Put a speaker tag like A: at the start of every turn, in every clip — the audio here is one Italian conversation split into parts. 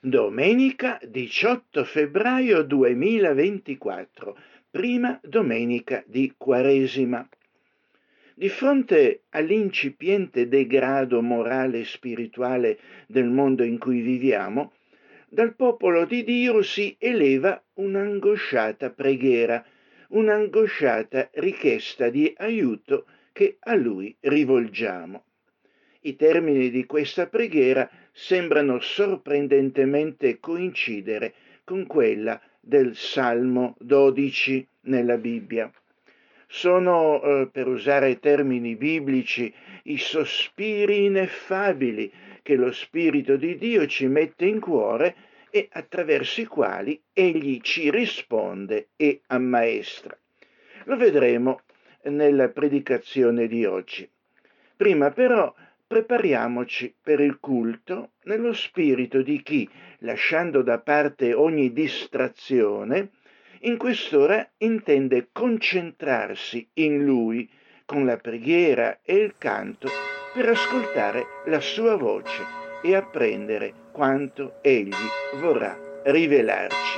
A: domenica 18 febbraio 2024, prima domenica di Quaresima. Di fronte all'incipiente degrado morale e spirituale del mondo in cui viviamo, dal popolo di Dio si eleva un'angosciata preghiera, un'angosciata richiesta di aiuto che a lui rivolgiamo. I termini di questa preghiera sembrano sorprendentemente coincidere con quella del Salmo 12 nella Bibbia. Sono, eh, per usare termini biblici, i sospiri ineffabili che lo Spirito di Dio ci mette in cuore e attraverso i quali egli ci risponde e ammaestra. Lo vedremo nella predicazione di oggi. Prima però prepariamoci per il culto nello spirito di chi, lasciando da parte ogni distrazione, in quest'ora intende concentrarsi in lui con la preghiera e il canto per ascoltare la sua voce e apprendere quanto egli vorrà rivelarci.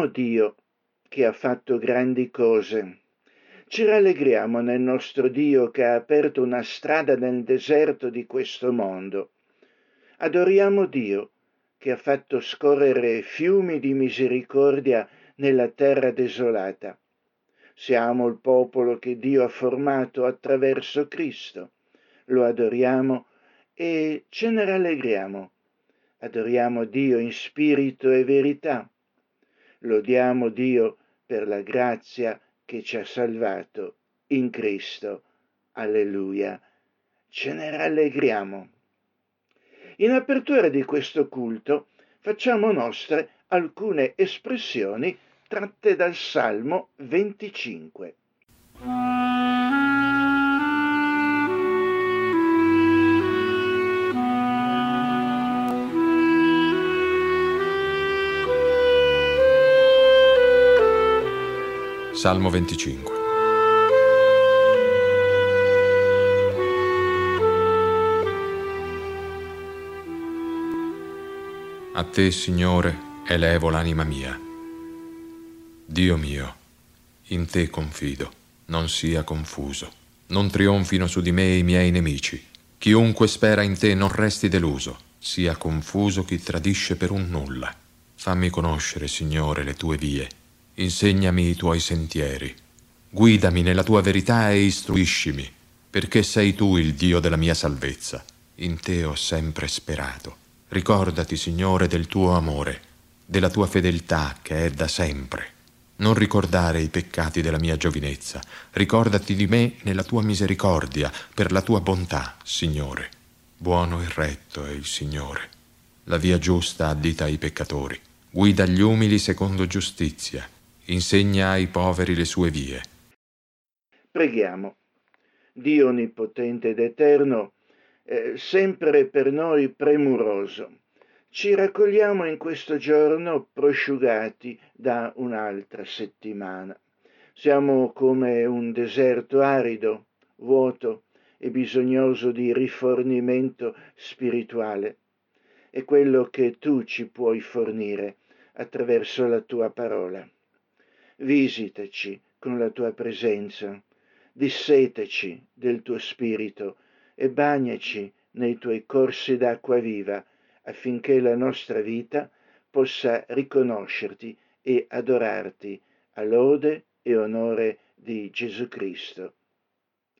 A: Adoriamo Dio che ha fatto grandi cose. Ci rallegriamo nel nostro Dio che ha aperto una strada nel deserto di questo mondo. Adoriamo Dio che ha fatto scorrere fiumi di misericordia nella terra desolata. Siamo il popolo che Dio ha formato attraverso Cristo. Lo adoriamo e ce ne rallegriamo. Adoriamo Dio in spirito e verità Lodiamo Dio per la grazia che ci ha salvato in Cristo. Alleluia. Ce ne rallegriamo. In apertura di questo culto facciamo nostre alcune espressioni tratte dal Salmo 25.
B: Salmo 25. A te, Signore, elevo l'anima mia. Dio mio, in te confido, non sia confuso, non trionfino su di me i miei nemici. Chiunque spera in te non resti deluso, sia confuso chi tradisce per un nulla. Fammi conoscere, Signore, le tue vie insegnami i tuoi sentieri, guidami nella tua verità e istruiscimi, perché sei tu il Dio della mia salvezza. In te ho sempre sperato. Ricordati, Signore, del tuo amore, della tua fedeltà che è da sempre. Non ricordare i peccati della mia giovinezza, ricordati di me nella tua misericordia, per la tua bontà, Signore. Buono e retto è il Signore. La via giusta addita ai peccatori, guida gli umili secondo giustizia, insegna ai poveri le sue vie.
A: Preghiamo. Dio onnipotente ed eterno, eh, sempre per noi premuroso ci raccogliamo in questo giorno prosciugati da un'altra settimana. Siamo come un deserto arido, vuoto e bisognoso di rifornimento spirituale. È quello che tu ci puoi fornire attraverso la tua parola. Visitaci con la tua presenza, disseteci del tuo spirito e bagnaci nei tuoi corsi d'acqua viva affinché la nostra vita possa riconoscerti e adorarti a lode e onore di Gesù Cristo.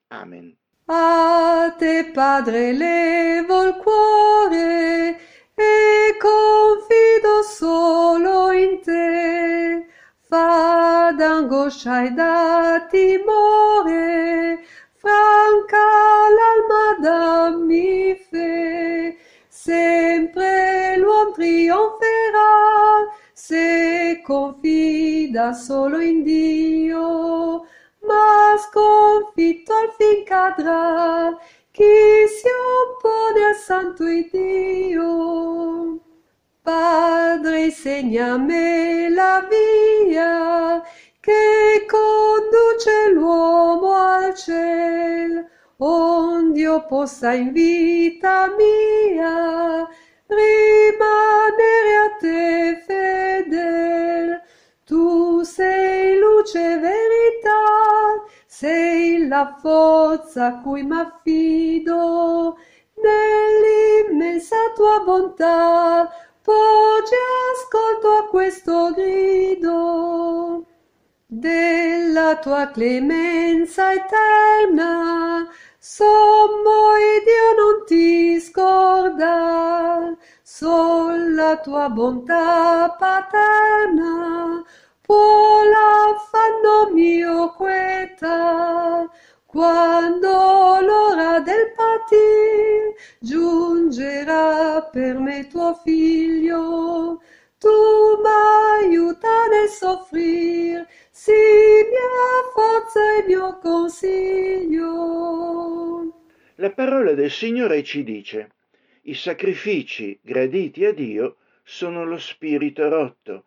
A: Amen.
C: A te, Padre, levo il cuore e confido solo in te. Fa d'angoscia e da timore, franca l'alma dammi fe sempre l'uomo trionferà se confida solo in Dio, ma sconfitto al fin cadrà chi si oppone al santo Dio. Padre, insegna me la via che conduce l'uomo al cielo onde possa in vita mia rimanere a te fedel. Tu sei luce e verità, sei la forza a cui m'affido, nell'immensa tua bontà poggi ascolto a questo grido. Della tua clemenza eterna sommo Dio non ti scordar, sol la tua bontà paterna può l'affanno mio queta, quando l'ora del patir giungerà per me tuo figlio, tu m'aiuta nel soffrir, si mia forza e mio consiglio.
A: La parola del Signore ci dice, i sacrifici graditi a Dio sono lo spirito rotto.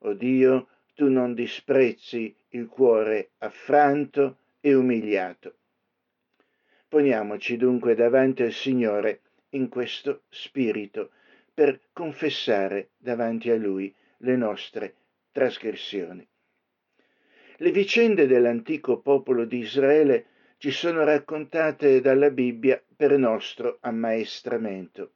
A: O Dio, tu non disprezzi il cuore affranto e umiliato. Poniamoci dunque davanti al Signore in questo spirito per confessare davanti a Lui le nostre trasgressioni. Le vicende dell'antico popolo di Israele ci sono raccontate dalla Bibbia per nostro ammaestramento.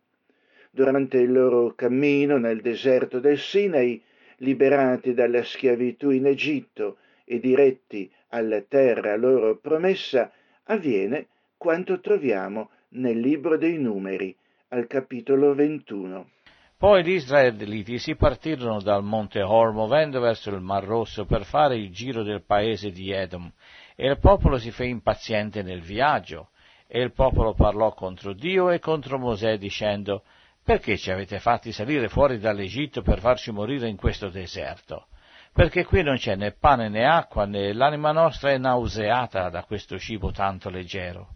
A: Durante il loro cammino nel deserto del Sinai, liberati dalla schiavitù in Egitto e diretti alla terra loro promessa, avviene quanto troviamo nel libro dei numeri, al capitolo 21.
D: Poi gli israeliti si partirono dal monte Hor muovendo verso il Mar Rosso per fare il giro del paese di Edom, e il popolo si fe impaziente nel viaggio, e il popolo parlò contro Dio e contro Mosè dicendo, perché ci avete fatti salire fuori dall'Egitto per farci morire in questo deserto? Perché qui non c'è né pane né acqua, né l'anima nostra è nauseata da questo cibo tanto leggero.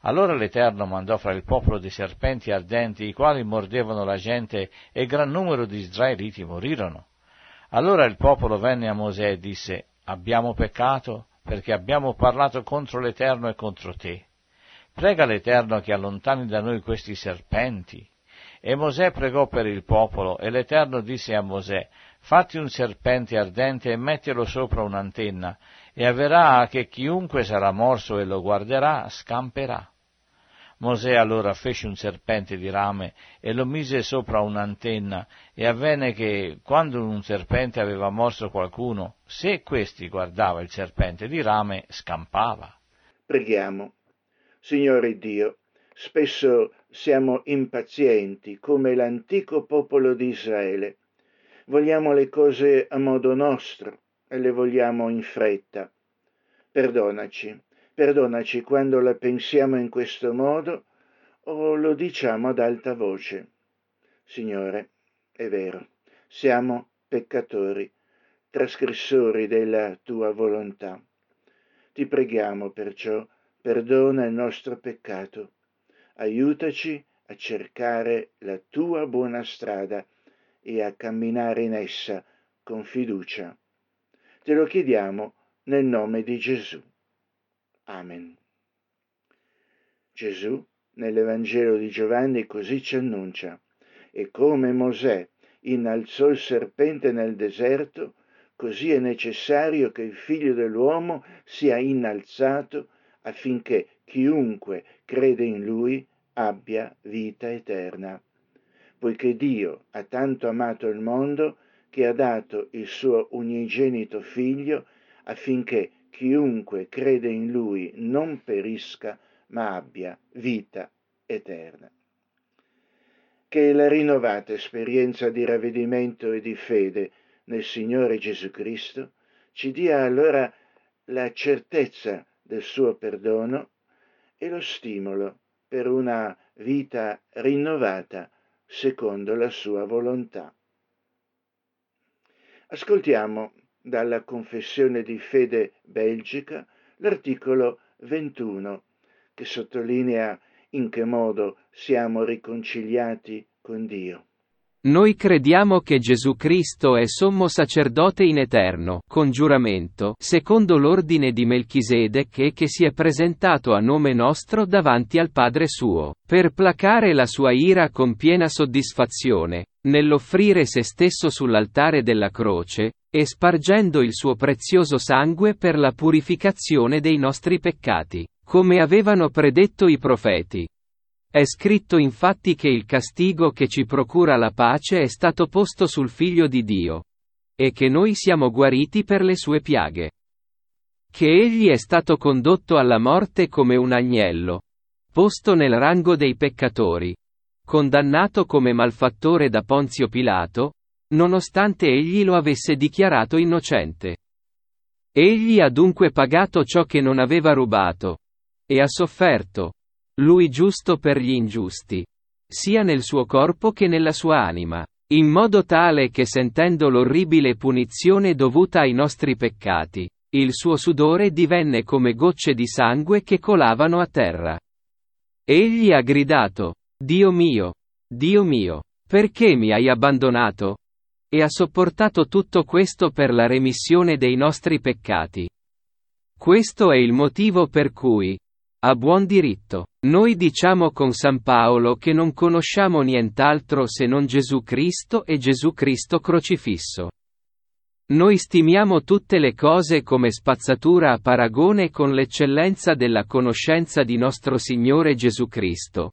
D: Allora l'Eterno mandò fra il popolo dei serpenti ardenti, i quali mordevano la gente, e gran numero di israeliti morirono. Allora il popolo venne a Mosè e disse, abbiamo peccato perché abbiamo parlato contro l'Eterno e contro te. Prega l'Eterno che allontani da noi questi serpenti. E Mosè pregò per il popolo, e l'Eterno disse a Mosè, fatti un serpente ardente e mettilo sopra un'antenna, e avverrà che chiunque sarà morso e lo guarderà scamperà. Mosè allora fece un serpente di rame e lo mise sopra un'antenna e avvenne che quando un serpente aveva morso qualcuno, se questi guardava il serpente di rame, scampava.
A: Preghiamo. Signore Dio, spesso siamo impazienti come l'antico popolo di Israele. Vogliamo le cose a modo nostro e le vogliamo in fretta. Perdonaci Perdonaci quando la pensiamo in questo modo o lo diciamo ad alta voce. Signore, è vero, siamo peccatori, trasgressori della tua volontà. Ti preghiamo perciò, perdona il nostro peccato, aiutaci a cercare la tua buona strada e a camminare in essa con fiducia. Te lo chiediamo nel nome di Gesù. Amen. Gesù nell'Evangelo di Giovanni così ci annuncia, e come Mosè innalzò il serpente nel deserto, così è necessario che il figlio dell'uomo sia innalzato affinché chiunque crede in lui abbia vita eterna. Poiché Dio ha tanto amato il mondo che ha dato il suo unigenito figlio affinché chiunque crede in lui non perisca, ma abbia vita eterna. Che la rinnovata esperienza di ravvedimento e di fede nel Signore Gesù Cristo ci dia allora la certezza del suo perdono e lo stimolo per una vita rinnovata secondo la sua volontà. Ascoltiamo dalla Confessione di fede belgica l'articolo 21 che sottolinea in che modo siamo riconciliati con Dio.
E: Noi crediamo che Gesù Cristo è sommo sacerdote in eterno, con giuramento, secondo l'ordine di Melchisedec e che si è presentato a nome nostro davanti al Padre suo, per placare la sua ira con piena soddisfazione, nell'offrire se stesso sull'altare della croce, e spargendo il suo prezioso sangue per la purificazione dei nostri peccati, come avevano predetto i profeti. È scritto infatti che il castigo che ci procura la pace è stato posto sul Figlio di Dio. E che noi siamo guariti per le sue piaghe. Che egli è stato condotto alla morte come un agnello. Posto nel rango dei peccatori. Condannato come malfattore da Ponzio Pilato, nonostante egli lo avesse dichiarato innocente. Egli ha dunque pagato ciò che non aveva rubato. E ha sofferto. Lui giusto per gli ingiusti. Sia nel suo corpo che nella sua anima. In modo tale che sentendo l'orribile punizione dovuta ai nostri peccati, il suo sudore divenne come gocce di sangue che colavano a terra. Egli ha gridato, Dio mio, Dio mio, perché mi hai abbandonato? e ha sopportato tutto questo per la remissione dei nostri peccati. Questo è il motivo per cui, a buon diritto, noi diciamo con San Paolo che non conosciamo nient'altro se non Gesù Cristo e Gesù Cristo crocifisso. Noi stimiamo tutte le cose come spazzatura a paragone con l'eccellenza della conoscenza di nostro Signore Gesù Cristo.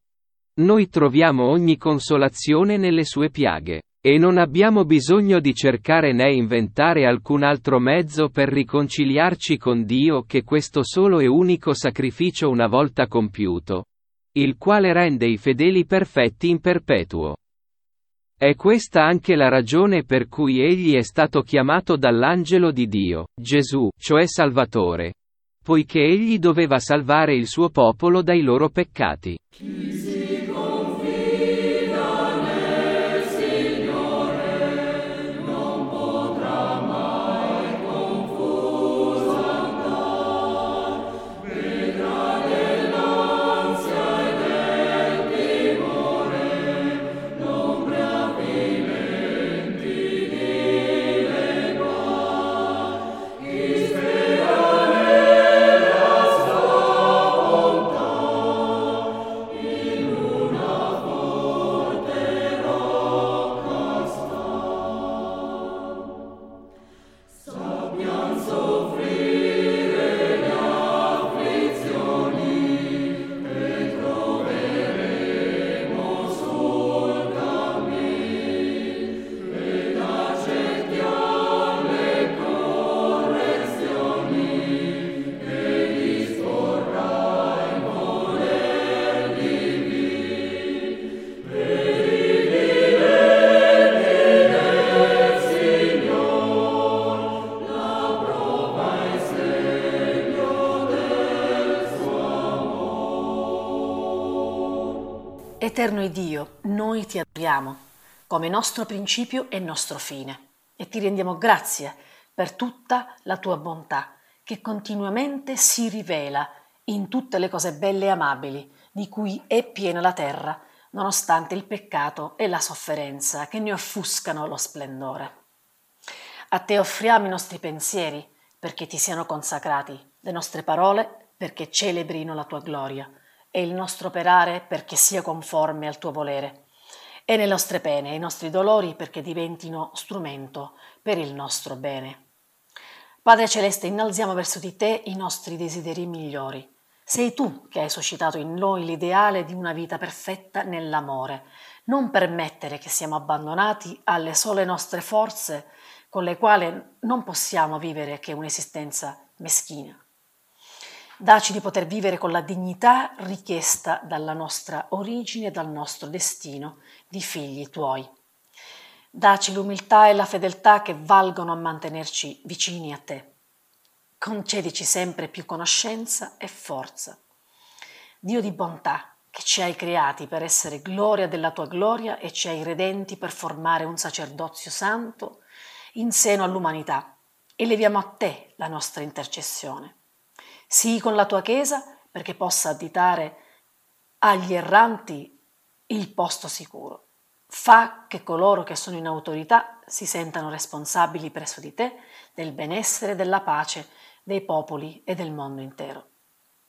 E: Noi troviamo ogni consolazione nelle sue piaghe. E non abbiamo bisogno di cercare né inventare alcun altro mezzo per riconciliarci con Dio che questo solo e unico sacrificio una volta compiuto, il quale rende i fedeli perfetti in perpetuo. È questa anche la ragione per cui egli è stato chiamato dall'angelo di Dio, Gesù, cioè Salvatore, poiché egli doveva salvare il suo popolo dai loro peccati.
F: Eterno Dio, noi ti adoriamo come nostro principio e nostro fine e ti rendiamo grazie per tutta la tua bontà che continuamente si rivela in tutte le cose belle e amabili di cui è piena la terra, nonostante il peccato e la sofferenza che ne offuscano lo splendore. A te offriamo i nostri pensieri perché ti siano consacrati, le nostre parole perché celebrino la tua gloria e il nostro operare perché sia conforme al tuo volere e le nostre pene e i nostri dolori perché diventino strumento per il nostro bene. Padre Celeste, innalziamo verso di te i nostri desideri migliori. Sei tu che hai suscitato in noi l'ideale di una vita perfetta nell'amore. Non permettere che siamo abbandonati alle sole nostre forze con le quali non possiamo vivere che un'esistenza meschina. Daci di poter vivere con la dignità richiesta dalla nostra origine e dal nostro destino di figli tuoi. Daci l'umiltà e la fedeltà che valgono a mantenerci vicini a te. Concedici sempre più conoscenza e forza. Dio di bontà, che ci hai creati per essere gloria della tua gloria e ci hai redenti per formare un sacerdozio santo in seno all'umanità, eleviamo a te la nostra intercessione. Sii con la tua Chiesa perché possa additare agli erranti il posto sicuro fa che coloro che sono in autorità si sentano responsabili presso di te del benessere e della pace dei popoli e del mondo intero.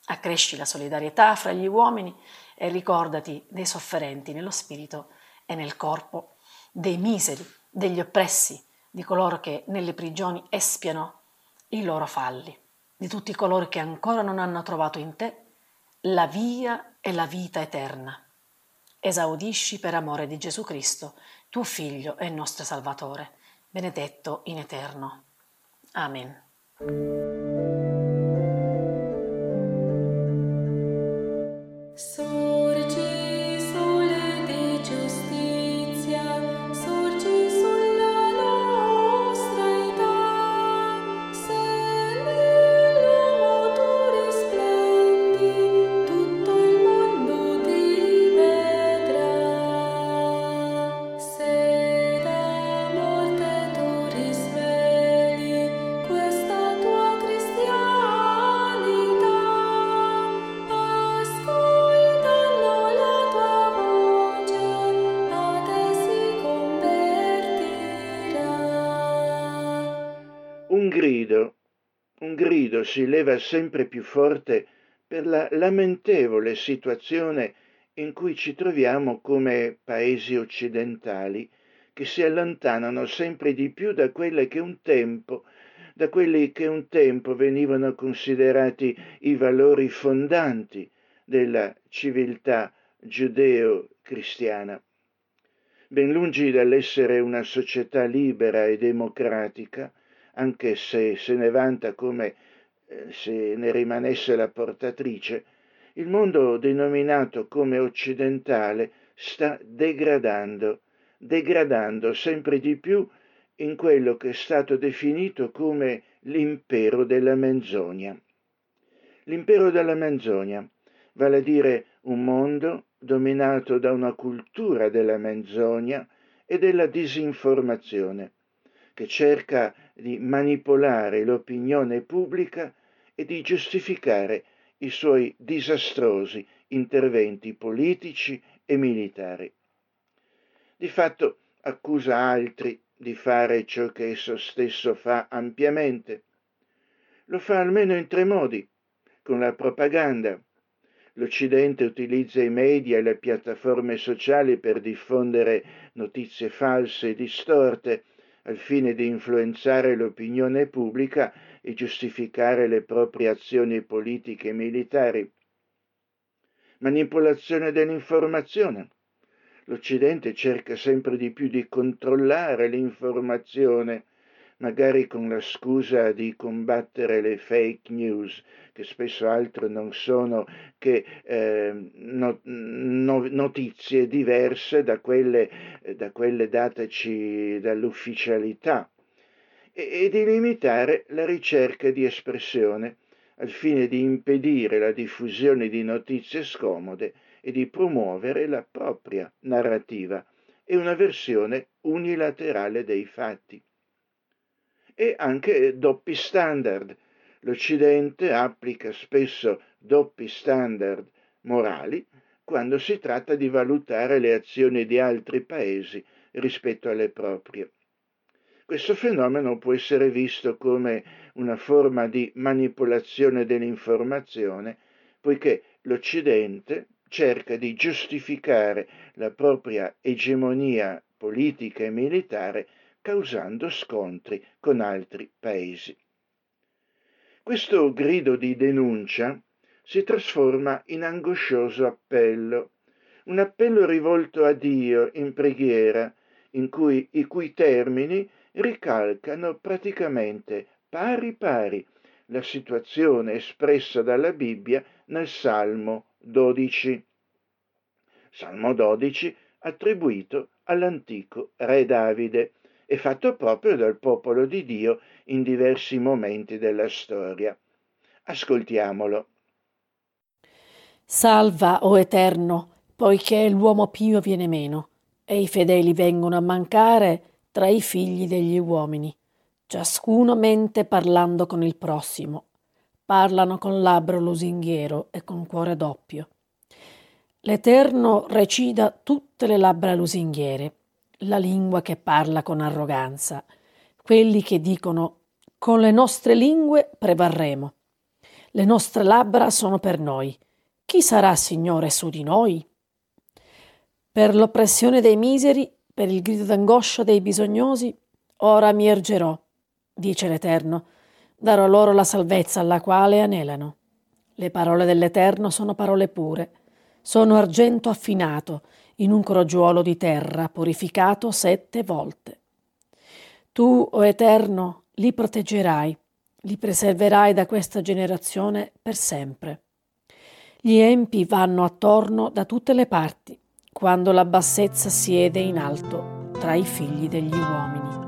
F: Accresci la solidarietà fra gli uomini e ricordati dei sofferenti nello spirito e nel corpo, dei miseri, degli oppressi, di coloro che nelle prigioni espiano i loro falli, di tutti coloro che ancora non hanno trovato in te la via e la vita eterna esaudisci per amore di Gesù Cristo, tuo Figlio e nostro Salvatore, benedetto in eterno. Amen.
A: Si leva sempre più forte per la lamentevole situazione in cui ci troviamo come paesi occidentali che si allontanano sempre di più da quelle che un tempo da quelli che un tempo venivano considerati i valori fondanti della civiltà giudeo-cristiana. Ben lungi dall'essere una società libera e democratica, anche se se ne vanta come se ne rimanesse la portatrice, il mondo denominato come occidentale sta degradando, degradando sempre di più in quello che è stato definito come l'impero della menzogna. L'impero della menzogna, vale a dire un mondo dominato da una cultura della menzogna e della disinformazione, che cerca di manipolare l'opinione pubblica e di giustificare i suoi disastrosi interventi politici e militari. Di fatto accusa altri di fare ciò che esso stesso fa ampiamente. Lo fa almeno in tre modi, con la propaganda. L'Occidente utilizza i media e le piattaforme sociali per diffondere notizie false e distorte, al fine di influenzare l'opinione pubblica e giustificare le proprie azioni politiche e militari. Manipolazione dell'informazione. L'Occidente cerca sempre di più di controllare l'informazione, magari con la scusa di combattere le fake news, che spesso altro non sono che eh, no, no, notizie diverse da quelle, da quelle dateci dall'ufficialità e, di limitare la ricerca di espressione al fine di impedire la diffusione di notizie scomode e di promuovere la propria narrativa e una versione unilaterale dei fatti. E anche doppi standard. L'Occidente applica spesso doppi standard morali quando si tratta di valutare le azioni di altri paesi rispetto alle proprie. Questo fenomeno può essere visto come una forma di manipolazione dell'informazione, poiché l'Occidente cerca di giustificare la propria egemonia politica e militare causando scontri con altri paesi. Questo grido di denuncia si trasforma in angoscioso appello, un appello rivolto a Dio in preghiera, in cui, i cui termini ricalcano praticamente pari pari la situazione espressa dalla Bibbia nel Salmo 12. Salmo 12 attribuito all'antico re Davide e fatto proprio dal popolo di Dio in diversi momenti della storia. Ascoltiamolo.
F: Salva, o Eterno, poiché l'uomo pio viene meno e i fedeli vengono a mancare tra i figli degli uomini, ciascuno mente parlando con il prossimo. Parlano con labbro lusinghiero e con cuore doppio. L'Eterno recida tutte le labbra lusinghiere, la lingua che parla con arroganza, quelli che dicono con le nostre lingue prevarremo. Le nostre labbra sono per noi. Chi sarà Signore su di noi? Per l'oppressione dei miseri per il grido d'angoscia dei bisognosi, ora mi ergerò, dice l'Eterno, darò loro la salvezza alla quale anelano. Le parole dell'Eterno sono parole pure, sono argento affinato in un crogiuolo di terra purificato sette volte. Tu, o Eterno, li proteggerai, li preserverai da questa generazione per sempre. Gli empi vanno attorno da tutte le parti quando la bassezza siede in alto tra i figli degli uomini.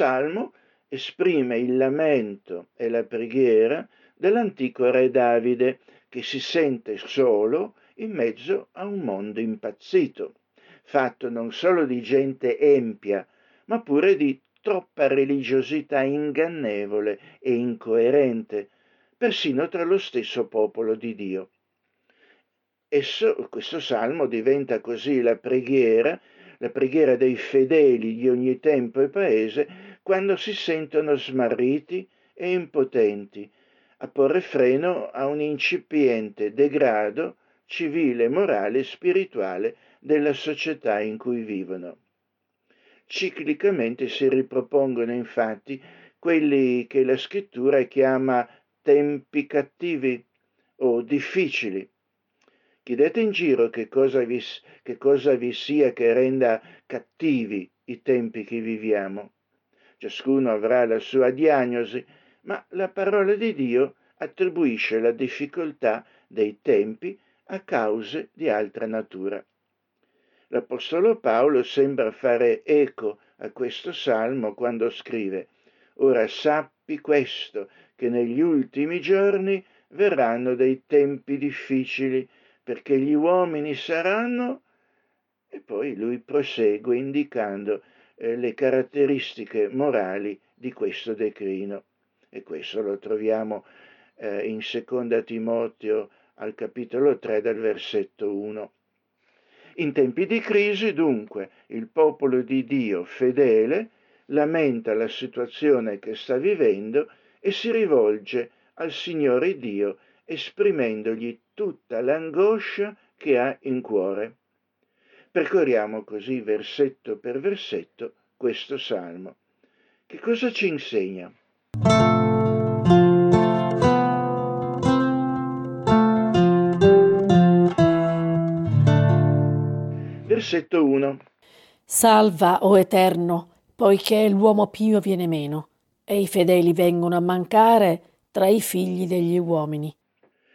A: Salmo esprime il lamento e la preghiera dell'antico re Davide che si sente solo in mezzo a un mondo impazzito, fatto non solo di gente empia, ma pure di troppa religiosità ingannevole e incoerente, persino tra lo stesso popolo di Dio. Esso, questo salmo diventa così la preghiera la preghiera dei fedeli di ogni tempo e paese quando si sentono smarriti e impotenti a porre freno a un incipiente degrado civile, morale e spirituale della società in cui vivono. Ciclicamente si ripropongono infatti quelli che la scrittura chiama tempi cattivi o difficili, Chiedete in giro che cosa, vi, che cosa vi sia che renda cattivi i tempi che viviamo. Ciascuno avrà la sua diagnosi, ma la parola di Dio attribuisce la difficoltà dei tempi a cause di altra natura. L'Apostolo Paolo sembra fare eco a questo salmo quando scrive Ora sappi questo, che negli ultimi giorni verranno dei tempi difficili, perché gli uomini saranno... E poi lui prosegue indicando eh, le caratteristiche morali di questo declino. E questo lo troviamo eh, in seconda Timoteo al capitolo 3 del versetto 1. In tempi di crisi, dunque, il popolo di Dio fedele lamenta la situazione che sta vivendo e si rivolge al Signore Dio esprimendogli tutta l'angoscia che ha in cuore. Percorriamo così versetto per versetto questo salmo. Che cosa ci insegna? Versetto 1.
F: Salva, o Eterno, poiché l'uomo pio viene meno e i fedeli vengono a mancare tra i figli degli uomini.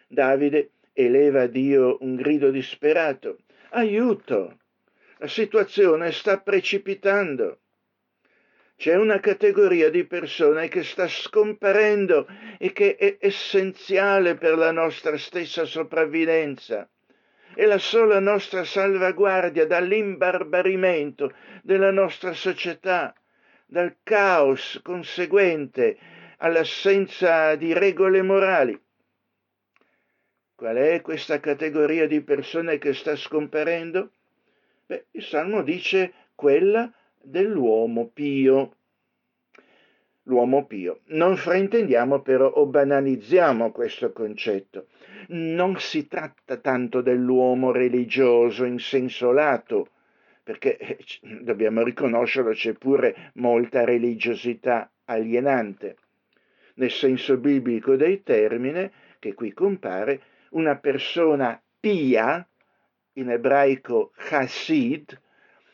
A: Davide eleva a Dio un grido disperato. Aiuto! La situazione sta precipitando. C'è una categoria di persone che sta scomparendo e che è essenziale per la nostra stessa sopravvivenza. È la sola nostra salvaguardia dall'imbarbarimento della nostra società, dal caos conseguente all'assenza di regole morali. Qual è questa categoria di persone che sta scomparendo? Beh, il Salmo dice quella dell'uomo pio. L'uomo pio. Non fraintendiamo però o banalizziamo questo concetto. Non si tratta tanto dell'uomo religioso in senso lato, perché eh, dobbiamo riconoscerlo, c'è pure molta religiosità alienante. Nel senso biblico del termine, che qui compare, una persona pia, in ebraico chassid,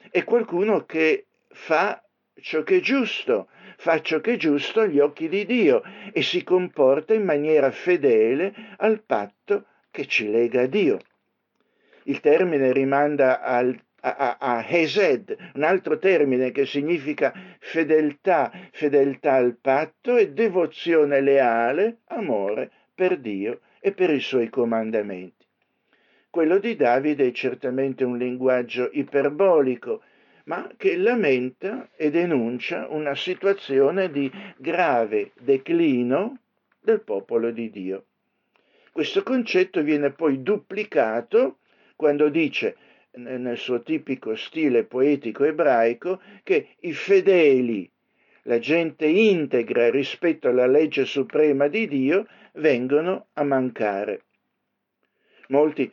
A: è qualcuno che fa ciò che è giusto, fa ciò che è giusto agli occhi di Dio e si comporta in maniera fedele al patto che ci lega a Dio. Il termine rimanda al, a, a, Hesed, un altro termine che significa fedeltà, fedeltà al patto e devozione leale, amore per Dio e per i suoi comandamenti. Quello di Davide è certamente un linguaggio iperbolico, ma che lamenta e denuncia una situazione di grave declino del popolo di Dio. Questo concetto viene poi duplicato quando dice nel suo tipico stile poetico ebraico che i fedeli, la gente integra rispetto alla legge suprema di Dio, vengono a mancare. Molti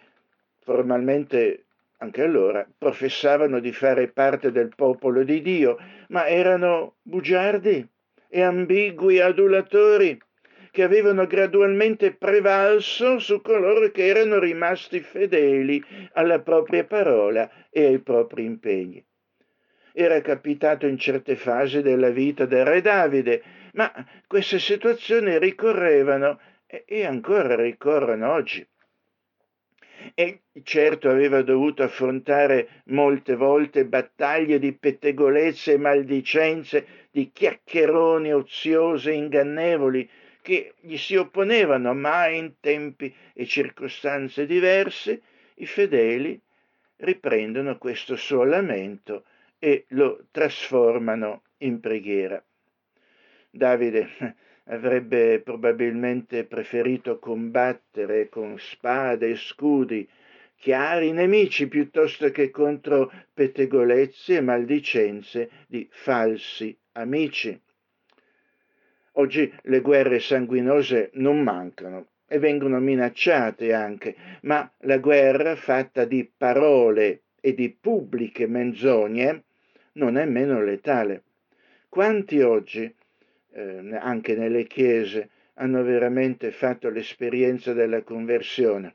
A: formalmente anche allora professavano di fare parte del popolo di Dio, ma erano bugiardi e ambigui adulatori che avevano gradualmente prevalso su coloro che erano rimasti fedeli alla propria parola e ai propri impegni. Era capitato in certe fasi della vita del re Davide, ma queste situazioni ricorrevano e ancora ricorrono oggi e certo aveva dovuto affrontare molte volte battaglie di pettegolezze e maldicenze, di chiacchieroni oziosi e ingannevoli che gli si opponevano, ma in tempi e circostanze diverse i fedeli riprendono questo suo lamento e lo trasformano in preghiera. Davide avrebbe probabilmente preferito combattere con spade e scudi chiari nemici piuttosto che contro pettegolezzi e maldicenze di falsi amici. Oggi le guerre sanguinose non mancano e vengono minacciate anche, ma la guerra fatta di parole e di pubbliche menzogne non è meno letale. Quanti oggi eh, anche nelle chiese, hanno veramente fatto l'esperienza della conversione,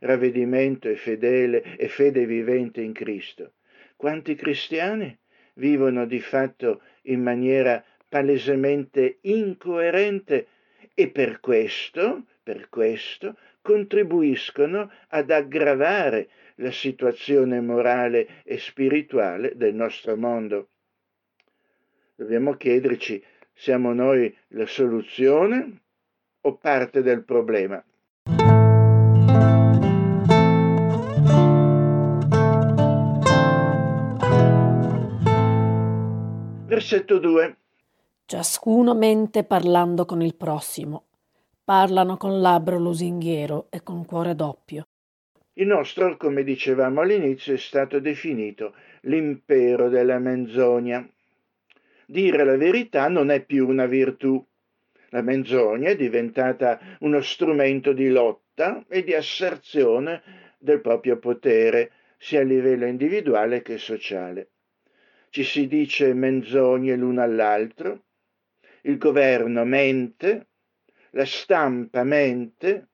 A: ravvedimento e fedele e fede vivente in Cristo. Quanti cristiani vivono di fatto in maniera palesemente incoerente e per questo, per questo contribuiscono ad aggravare la situazione morale e spirituale del nostro mondo. Dobbiamo chiederci siamo noi la soluzione o parte del problema? Versetto 2.
F: Ciascuno mente parlando con il prossimo. Parlano con labbro lusinghiero e con cuore doppio.
A: Il nostro, come dicevamo all'inizio, è stato definito l'impero della menzogna dire la verità non è più una virtù. La menzogna è diventata uno strumento di lotta e di asserzione del proprio potere, sia a livello individuale che sociale. Ci si dice menzogne l'uno all'altro, il governo mente, la stampa mente.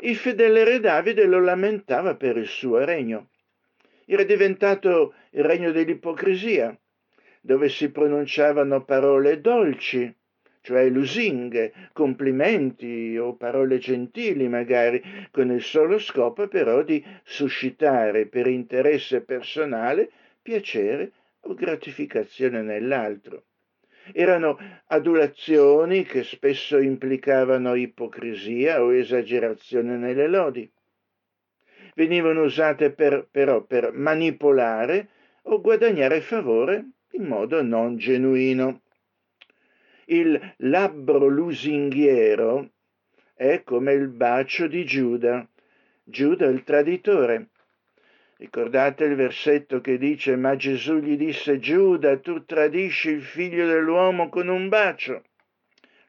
A: Il fedele re Davide lo lamentava per il suo regno. era diventato il regno dell'ipocrisia, dove si pronunciavano parole dolci, cioè lusinghe, complimenti o parole gentili magari, con il solo scopo però di suscitare per interesse personale piacere o gratificazione nell'altro. Erano adulazioni che spesso implicavano ipocrisia o esagerazione nelle lodi. Venivano usate per, però per manipolare o guadagnare favore in modo non genuino. Il labbro lusinghiero è come il bacio di Giuda, Giuda il traditore. Ricordate il versetto che dice, ma Gesù gli disse, Giuda, tu tradisci il figlio dell'uomo con un bacio.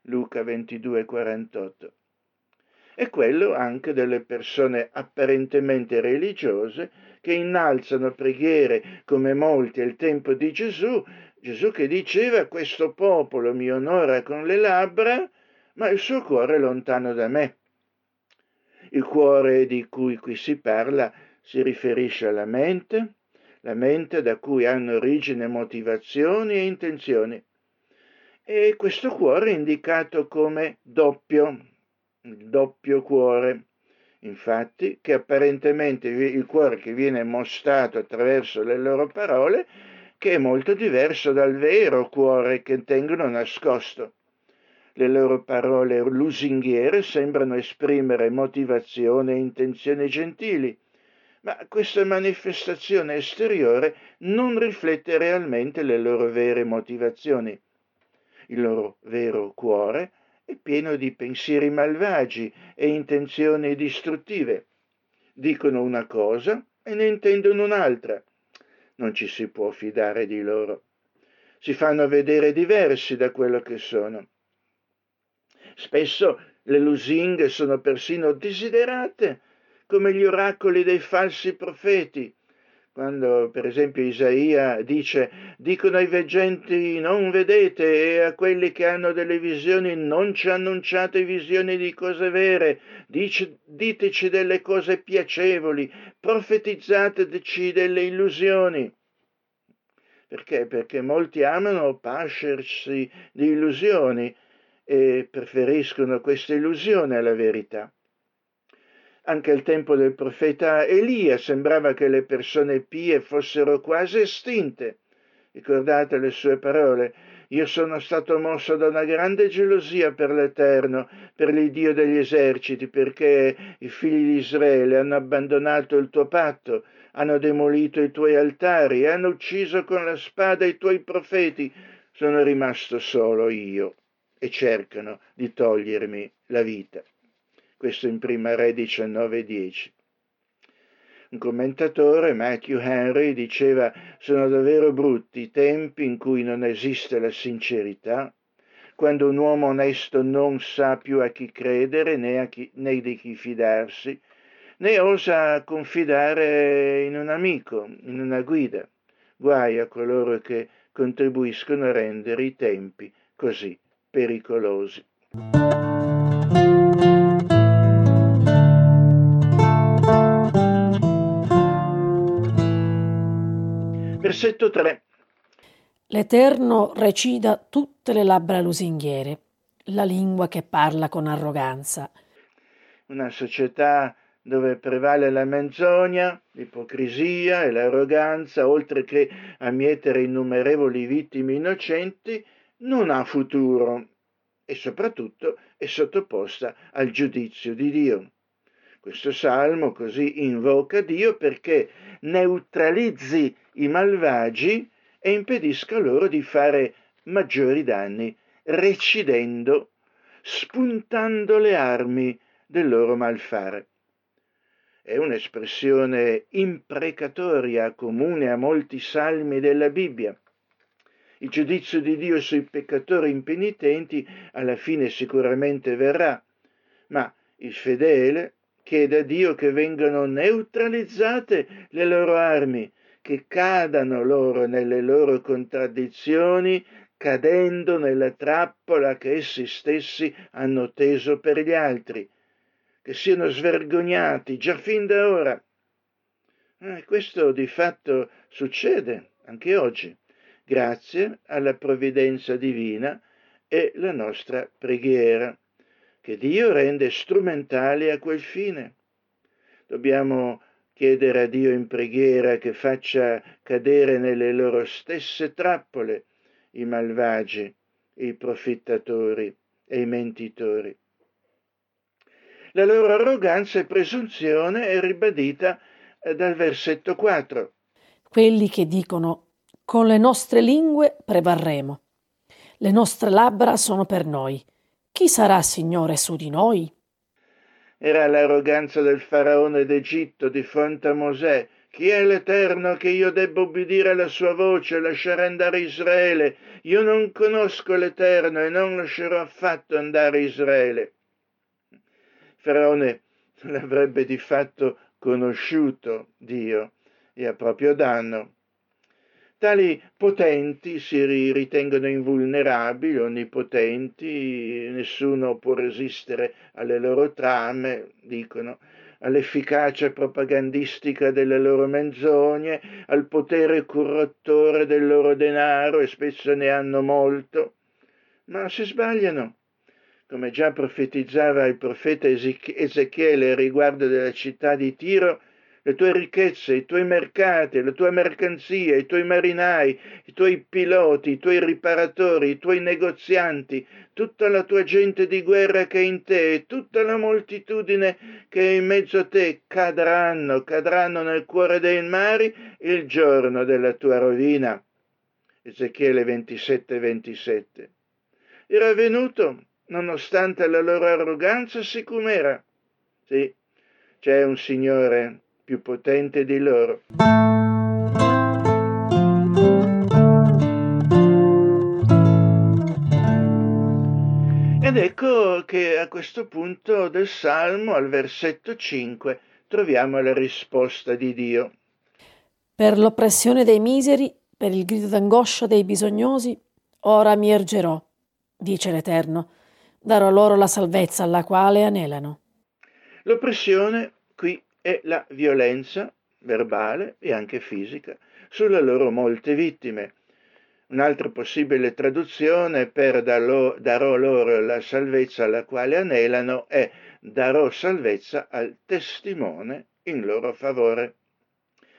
A: Luca 22, 48. E quello anche delle persone apparentemente religiose che innalzano preghiere come molti al tempo di Gesù, Gesù che diceva questo popolo mi onora con le labbra, ma il suo cuore è lontano da me. Il cuore di cui qui si parla si riferisce alla mente, la mente da cui hanno origine motivazioni e intenzioni. E questo cuore è indicato come doppio, il doppio cuore. Infatti, che apparentemente il cuore che viene mostrato attraverso le loro parole, che è molto diverso dal vero cuore che tengono nascosto. Le loro parole lusinghiere sembrano esprimere motivazione e intenzioni gentili, ma questa manifestazione esteriore non riflette realmente le loro vere motivazioni. Il loro vero cuore è pieno di pensieri malvagi e intenzioni distruttive. Dicono una cosa e ne intendono un'altra. Non ci si può fidare di loro. Si fanno vedere diversi da quello che sono. Spesso le lusinghe sono persino desiderate, come gli oracoli dei falsi profeti, quando per esempio Isaia dice dicono ai veggenti non vedete e a quelli che hanno delle visioni non ci annunciate visioni di cose vere, dice, diteci delle cose piacevoli, profetizzateci delle illusioni. Perché? Perché molti amano pascersi di illusioni e preferiscono queste illusioni alla verità. Anche al tempo del profeta Elia sembrava che le persone pie fossero quasi estinte. Ricordate le sue parole? Io sono stato mosso da una grande gelosia per l'Eterno, per l'Iddio degli eserciti, perché i figli di Israele hanno abbandonato il tuo patto, hanno demolito i tuoi altari hanno ucciso con la spada i tuoi profeti. Sono rimasto solo io e cercano di togliermi la vita questo in prima re 19.10. Un commentatore, Matthew Henry, diceva sono davvero brutti i tempi in cui non esiste la sincerità, quando un uomo onesto non sa più a chi credere né, chi, né di chi fidarsi, né osa confidare in un amico, in una guida. Guai a coloro che contribuiscono a rendere i tempi così pericolosi. Versetto 3.
F: L'Eterno recida tutte le labbra lusinghiere, la lingua che parla con arroganza.
A: Una società dove prevale la menzogna, l'ipocrisia e l'arroganza, oltre che a mietere innumerevoli vittime innocenti, non ha futuro e soprattutto è sottoposta al giudizio di Dio. Questo salmo così invoca Dio perché neutralizzi i malvagi e impedisca loro di fare maggiori danni, recidendo, spuntando le armi del loro malfare. È un'espressione imprecatoria comune a molti salmi della Bibbia. Il giudizio di Dio sui peccatori impenitenti alla fine sicuramente verrà, ma il fedele chiede a Dio che vengano neutralizzate le loro armi, che cadano loro nelle loro contraddizioni, cadendo nella trappola che essi stessi hanno teso per gli altri, che siano svergognati già fin da ora. Eh, questo di fatto succede anche oggi, grazie alla provvidenza divina e la nostra preghiera, che Dio rende strumentali a quel fine. Dobbiamo chiedere a Dio in preghiera che faccia cadere nelle loro stesse trappole i malvagi, i profittatori e i mentitori. La loro arroganza e presunzione è ribadita eh, dal versetto 4.
F: Quelli che dicono con le nostre lingue prevarremo, le nostre labbra sono per noi. Chi sarà Signore su di noi?
A: Era l'arroganza del faraone d'Egitto di fronte a Mosè. Chi è l'Eterno che io debba obbedire alla sua voce e lasciare andare Israele? Io non conosco l'Eterno e non lascerò affatto andare Israele. Faraone l'avrebbe di fatto conosciuto Dio e a proprio danno. Tali potenti si ritengono invulnerabili, onnipotenti, nessuno può resistere alle loro trame, dicono, all'efficacia propagandistica delle loro menzogne, al potere corruttore del loro denaro e spesso ne hanno molto. Ma si sbagliano. Come già profetizzava il profeta Ezechiele riguardo della città di Tiro, le tue ricchezze, i tuoi mercati, la tua mercanzia, i tuoi marinai, i tuoi piloti, i tuoi riparatori, i tuoi negozianti, tutta la tua gente di guerra che è in te e tutta la moltitudine che è in mezzo a te cadranno, cadranno nel cuore dei mari il giorno della tua rovina. Ezechiele 27, 27. Era venuto, nonostante la loro arroganza, sicumera. Sì, c'è un Signore più potente di loro. Ed ecco che a questo punto del Salmo, al versetto 5, troviamo la risposta di Dio.
F: Per l'oppressione dei miseri, per il grido d'angoscia dei bisognosi, ora mi ergerò, dice l'Eterno, darò loro la salvezza alla quale anelano.
A: L'oppressione qui e la violenza verbale e anche fisica sulle loro molte vittime. Un'altra possibile traduzione per darò loro la salvezza alla quale anelano è darò salvezza al testimone in loro favore.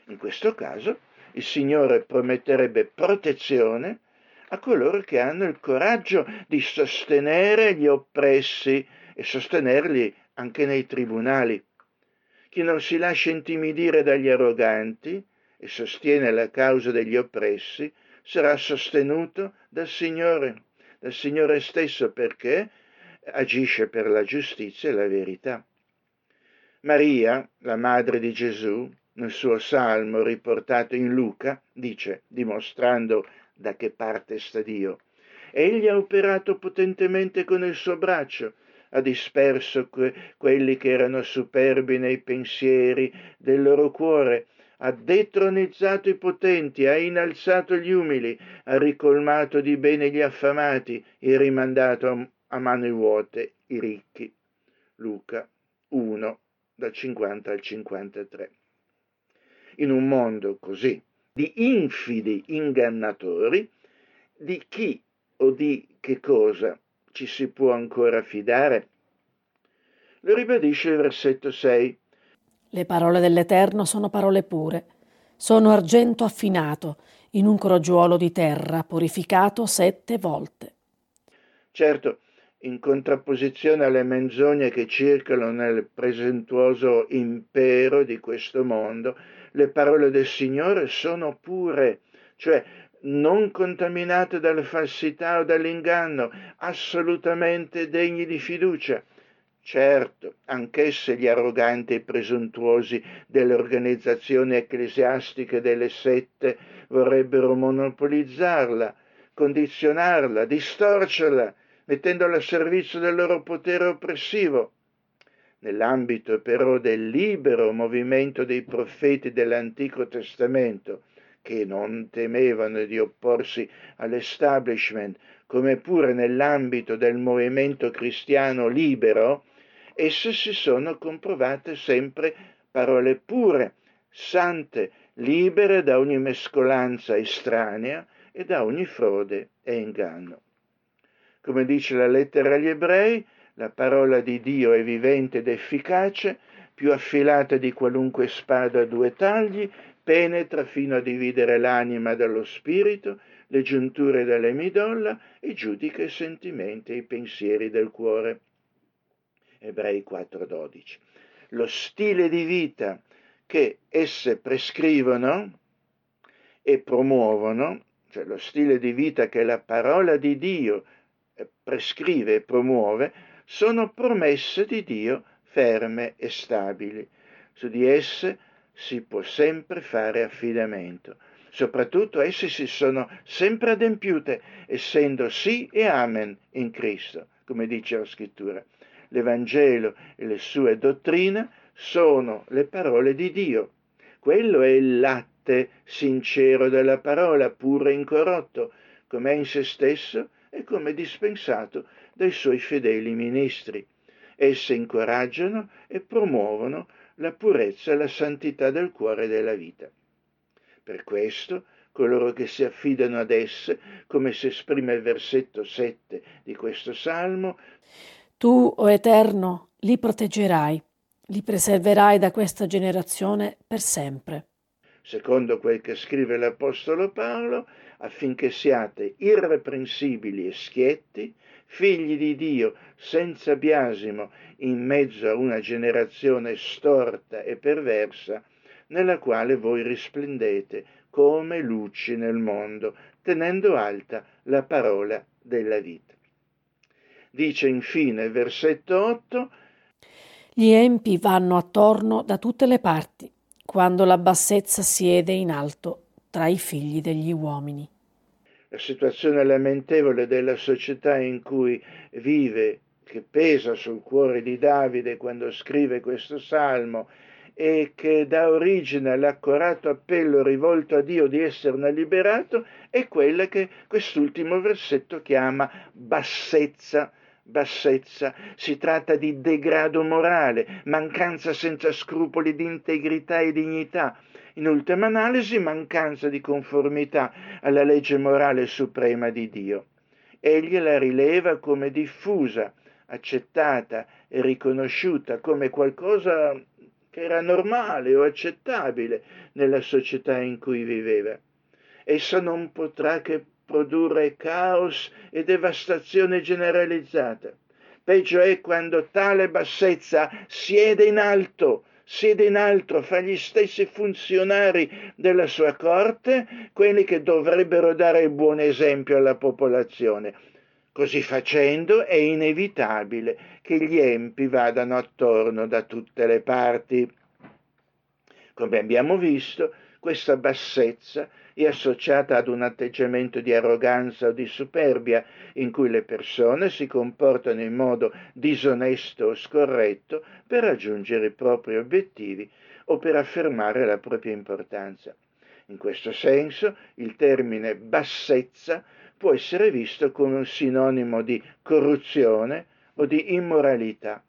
A: In questo caso il Signore prometterebbe protezione a coloro che hanno il coraggio di sostenere gli oppressi e sostenerli anche nei tribunali. Chi non si lascia intimidire dagli arroganti e sostiene la causa degli oppressi sarà sostenuto dal Signore, dal Signore stesso perché agisce per la giustizia e la verità. Maria, la madre di Gesù, nel suo salmo riportato in Luca, dice, dimostrando da che parte sta Dio, Egli ha operato potentemente con il suo braccio ha disperso que- quelli che erano superbi nei pensieri del loro cuore, ha detronizzato i potenti, ha innalzato gli umili, ha ricolmato di bene gli affamati e rimandato a mani vuote i ricchi. Luca 1, dal 50 al 53. In un mondo così di infidi ingannatori, di chi o di che cosa ci si può ancora fidare? Lo ribadisce il versetto 6.
F: Le parole dell'Eterno sono parole pure, sono argento affinato in un crogiuolo di terra purificato sette volte.
A: Certo, in contrapposizione alle menzogne che circolano nel presentuoso impero di questo mondo, le parole del Signore sono pure, cioè non contaminate dalle falsità o dall'inganno, assolutamente degni di fiducia. Certo, anch'esse gli arroganti e presuntuosi delle organizzazioni ecclesiastiche delle sette vorrebbero monopolizzarla, condizionarla, distorcerla, mettendola a servizio del loro potere oppressivo. Nell'ambito però del libero movimento dei profeti dell'Antico Testamento, che non temevano di opporsi all'establishment, come pure nell'ambito del movimento cristiano libero, esse si sono comprovate sempre parole pure, sante, libere da ogni mescolanza estranea e da ogni frode e inganno. Come dice la lettera agli ebrei, la parola di Dio è vivente ed efficace, più affilata di qualunque spada a due tagli, penetra fino a dividere l'anima dallo spirito, le giunture dalle midolla e giudica i sentimenti e i pensieri del cuore. Ebrei 4:12. Lo stile di vita che esse prescrivono e promuovono, cioè lo stile di vita che la parola di Dio prescrive e promuove, sono promesse di Dio ferme e stabili. Su di esse si può sempre fare affidamento. Soprattutto esse si sono sempre adempiute, essendo sì e amen in Cristo, come dice la scrittura. L'Evangelo e le sue dottrine sono le parole di Dio. Quello è il latte sincero della parola, puro e incorrotto, come è in se stesso e come dispensato dai suoi fedeli ministri. Esse incoraggiano e promuovono la purezza e la santità del cuore e della vita. Per questo, coloro che si affidano ad esse, come si esprime il versetto 7 di questo salmo,
F: Tu, o Eterno, li proteggerai, li preserverai da questa generazione per sempre.
A: Secondo quel che scrive l'Apostolo Paolo, affinché siate irreprensibili e schietti, figli di Dio senza biasimo in mezzo a una generazione storta e perversa, nella quale voi risplendete come luci nel mondo, tenendo alta la parola della vita. Dice infine il versetto 8,
F: Gli empi vanno attorno da tutte le parti, quando la bassezza siede in alto tra i figli degli uomini
A: la situazione lamentevole della società in cui vive, che pesa sul cuore di Davide quando scrive questo salmo e che dà origine all'accorato appello rivolto a Dio di esserne liberato, è quella che quest'ultimo versetto chiama bassezza. Bassezza, si tratta di degrado morale, mancanza senza scrupoli di integrità e dignità, in ultima analisi mancanza di conformità alla legge morale suprema di Dio. Egli la rileva come diffusa, accettata e riconosciuta come qualcosa che era normale o accettabile nella società in cui viveva. Essa non potrà che produrre caos e devastazione generalizzata. Peggio è quando tale bassezza siede in alto, siede in alto fra gli stessi funzionari della sua corte, quelli che dovrebbero dare il buon esempio alla popolazione. Così facendo è inevitabile che gli empi vadano attorno da tutte le parti. Come abbiamo visto, questa bassezza è associata ad un atteggiamento di arroganza o di superbia in cui le persone si comportano in modo disonesto o scorretto per raggiungere i propri obiettivi o per affermare la propria importanza. In questo senso il termine bassezza può essere visto come un sinonimo di corruzione o di immoralità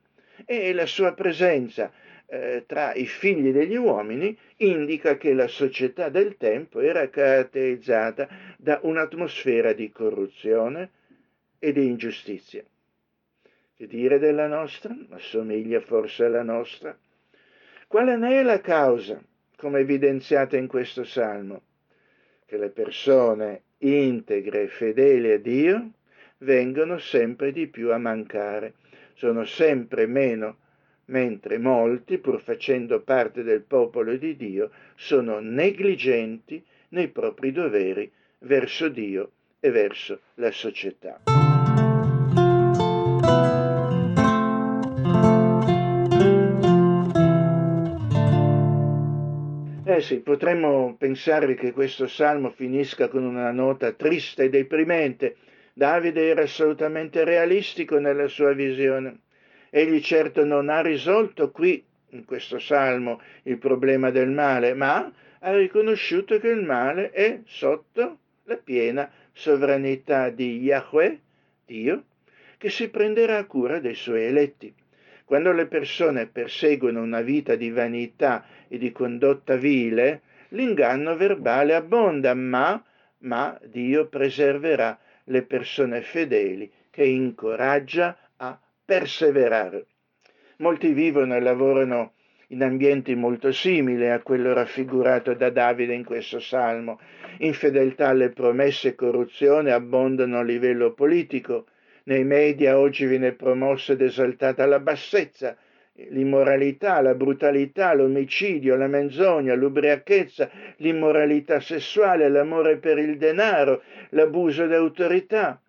A: e la sua presenza eh, tra i figli degli uomini indica che la società del tempo era caratterizzata da un'atmosfera di corruzione e di ingiustizia. Che dire della nostra? Assomiglia forse alla nostra? Quale ne è la causa, come evidenziata in questo salmo? Che le persone integre e fedeli a Dio vengono sempre di più a mancare, sono sempre meno mentre molti, pur facendo parte del popolo di Dio, sono negligenti nei propri doveri verso Dio e verso la società. Eh sì, potremmo pensare che questo salmo finisca con una nota triste e deprimente. Davide era assolutamente realistico nella sua visione. Egli certo non ha risolto qui, in questo salmo, il problema del male, ma ha riconosciuto che il male è sotto la piena sovranità di Yahweh, Dio, che si prenderà cura dei suoi eletti. Quando le persone perseguono una vita di vanità e di condotta vile, l'inganno verbale abbonda, ma, ma Dio preserverà le persone fedeli che incoraggia perseverare. Molti vivono e lavorano in ambienti molto simili a quello raffigurato da Davide in questo salmo. Infedeltà alle promesse e corruzione abbondano a livello politico. Nei media oggi viene promossa ed esaltata la bassezza, l'immoralità, la brutalità, l'omicidio, la menzogna, l'ubriachezza, l'immoralità sessuale, l'amore per il denaro, l'abuso d'autorità.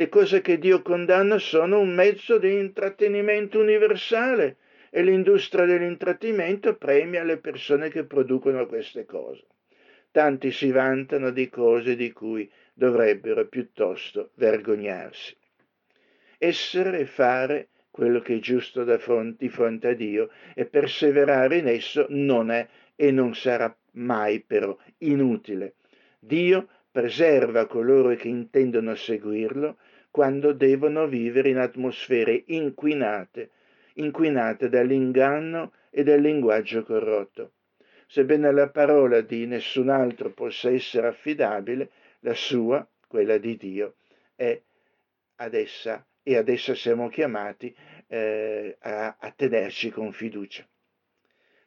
A: Le cose che Dio condanna sono un mezzo di intrattenimento universale e l'industria dell'intrattenimento premia le persone che producono queste cose. Tanti si vantano di cose di cui dovrebbero piuttosto vergognarsi. Essere e fare quello che è giusto di fronte a Dio e perseverare in esso non è e non sarà mai però inutile. Dio preserva coloro che intendono seguirlo quando devono vivere in atmosfere inquinate inquinate dall'inganno e dal linguaggio corrotto. Sebbene la parola di nessun altro possa essere affidabile, la sua, quella di Dio, è ad essa e ad essa siamo chiamati eh, a, a tenerci con fiducia.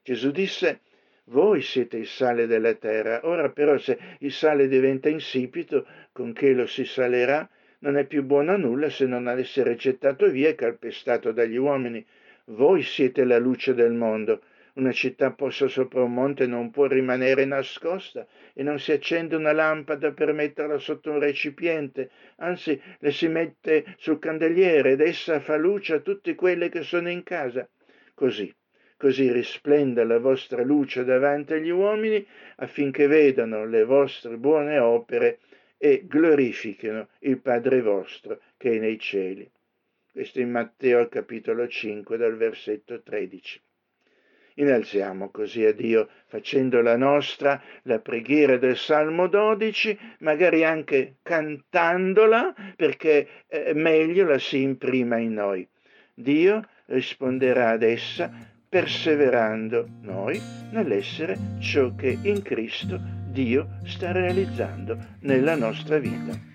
A: Gesù disse, voi siete il sale della terra, ora però se il sale diventa insipido, con che lo si salerà? Non è più buono a nulla se non ad essere gettato via e calpestato dagli uomini. Voi siete la luce del mondo. Una città posta sopra un monte non può rimanere nascosta e non si accende una lampada per metterla sotto un recipiente, anzi le si mette sul candeliere ed essa fa luce a tutte quelle che sono in casa. Così, così risplenda la vostra luce davanti agli uomini affinché vedano le vostre buone opere e glorifichino il Padre vostro che è nei cieli. Questo in Matteo capitolo 5 dal versetto 13. Innalziamo così a Dio facendo la nostra la preghiera del Salmo 12, magari anche cantandola perché eh, meglio la si imprima in noi. Dio risponderà ad essa perseverando noi nell'essere ciò che in Cristo Dio sta realizzando nella nostra vita.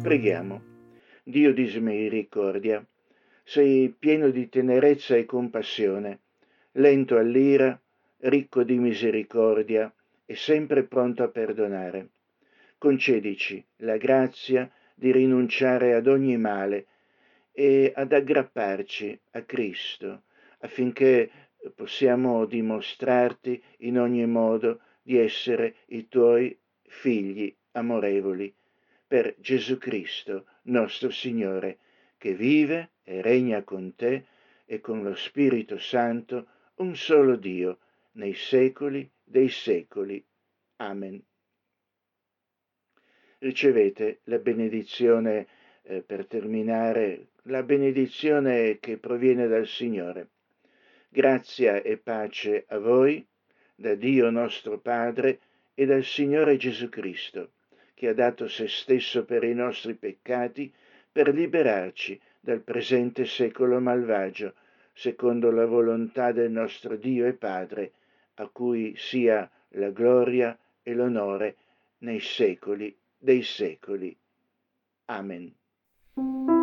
A: Preghiamo. Dio di misericordia, sei pieno di tenerezza e compassione, lento all'ira, ricco di misericordia e sempre pronto a perdonare. Concedici la grazia di rinunciare ad ogni male e ad aggrapparci a Cristo, affinché possiamo dimostrarti in ogni modo di essere i tuoi figli amorevoli, per Gesù Cristo, nostro Signore, che vive e regna con te e con lo Spirito Santo, un solo Dio, nei secoli dei secoli. Amen. Ricevete la benedizione eh, per terminare, la benedizione che proviene dal Signore. Grazia e pace a voi, da Dio nostro Padre e dal Signore Gesù Cristo, che ha dato se stesso per i nostri peccati, per liberarci dal presente secolo malvagio, secondo la volontà del nostro Dio e Padre, a cui sia la gloria e l'onore nei secoli dei secoli. Amen.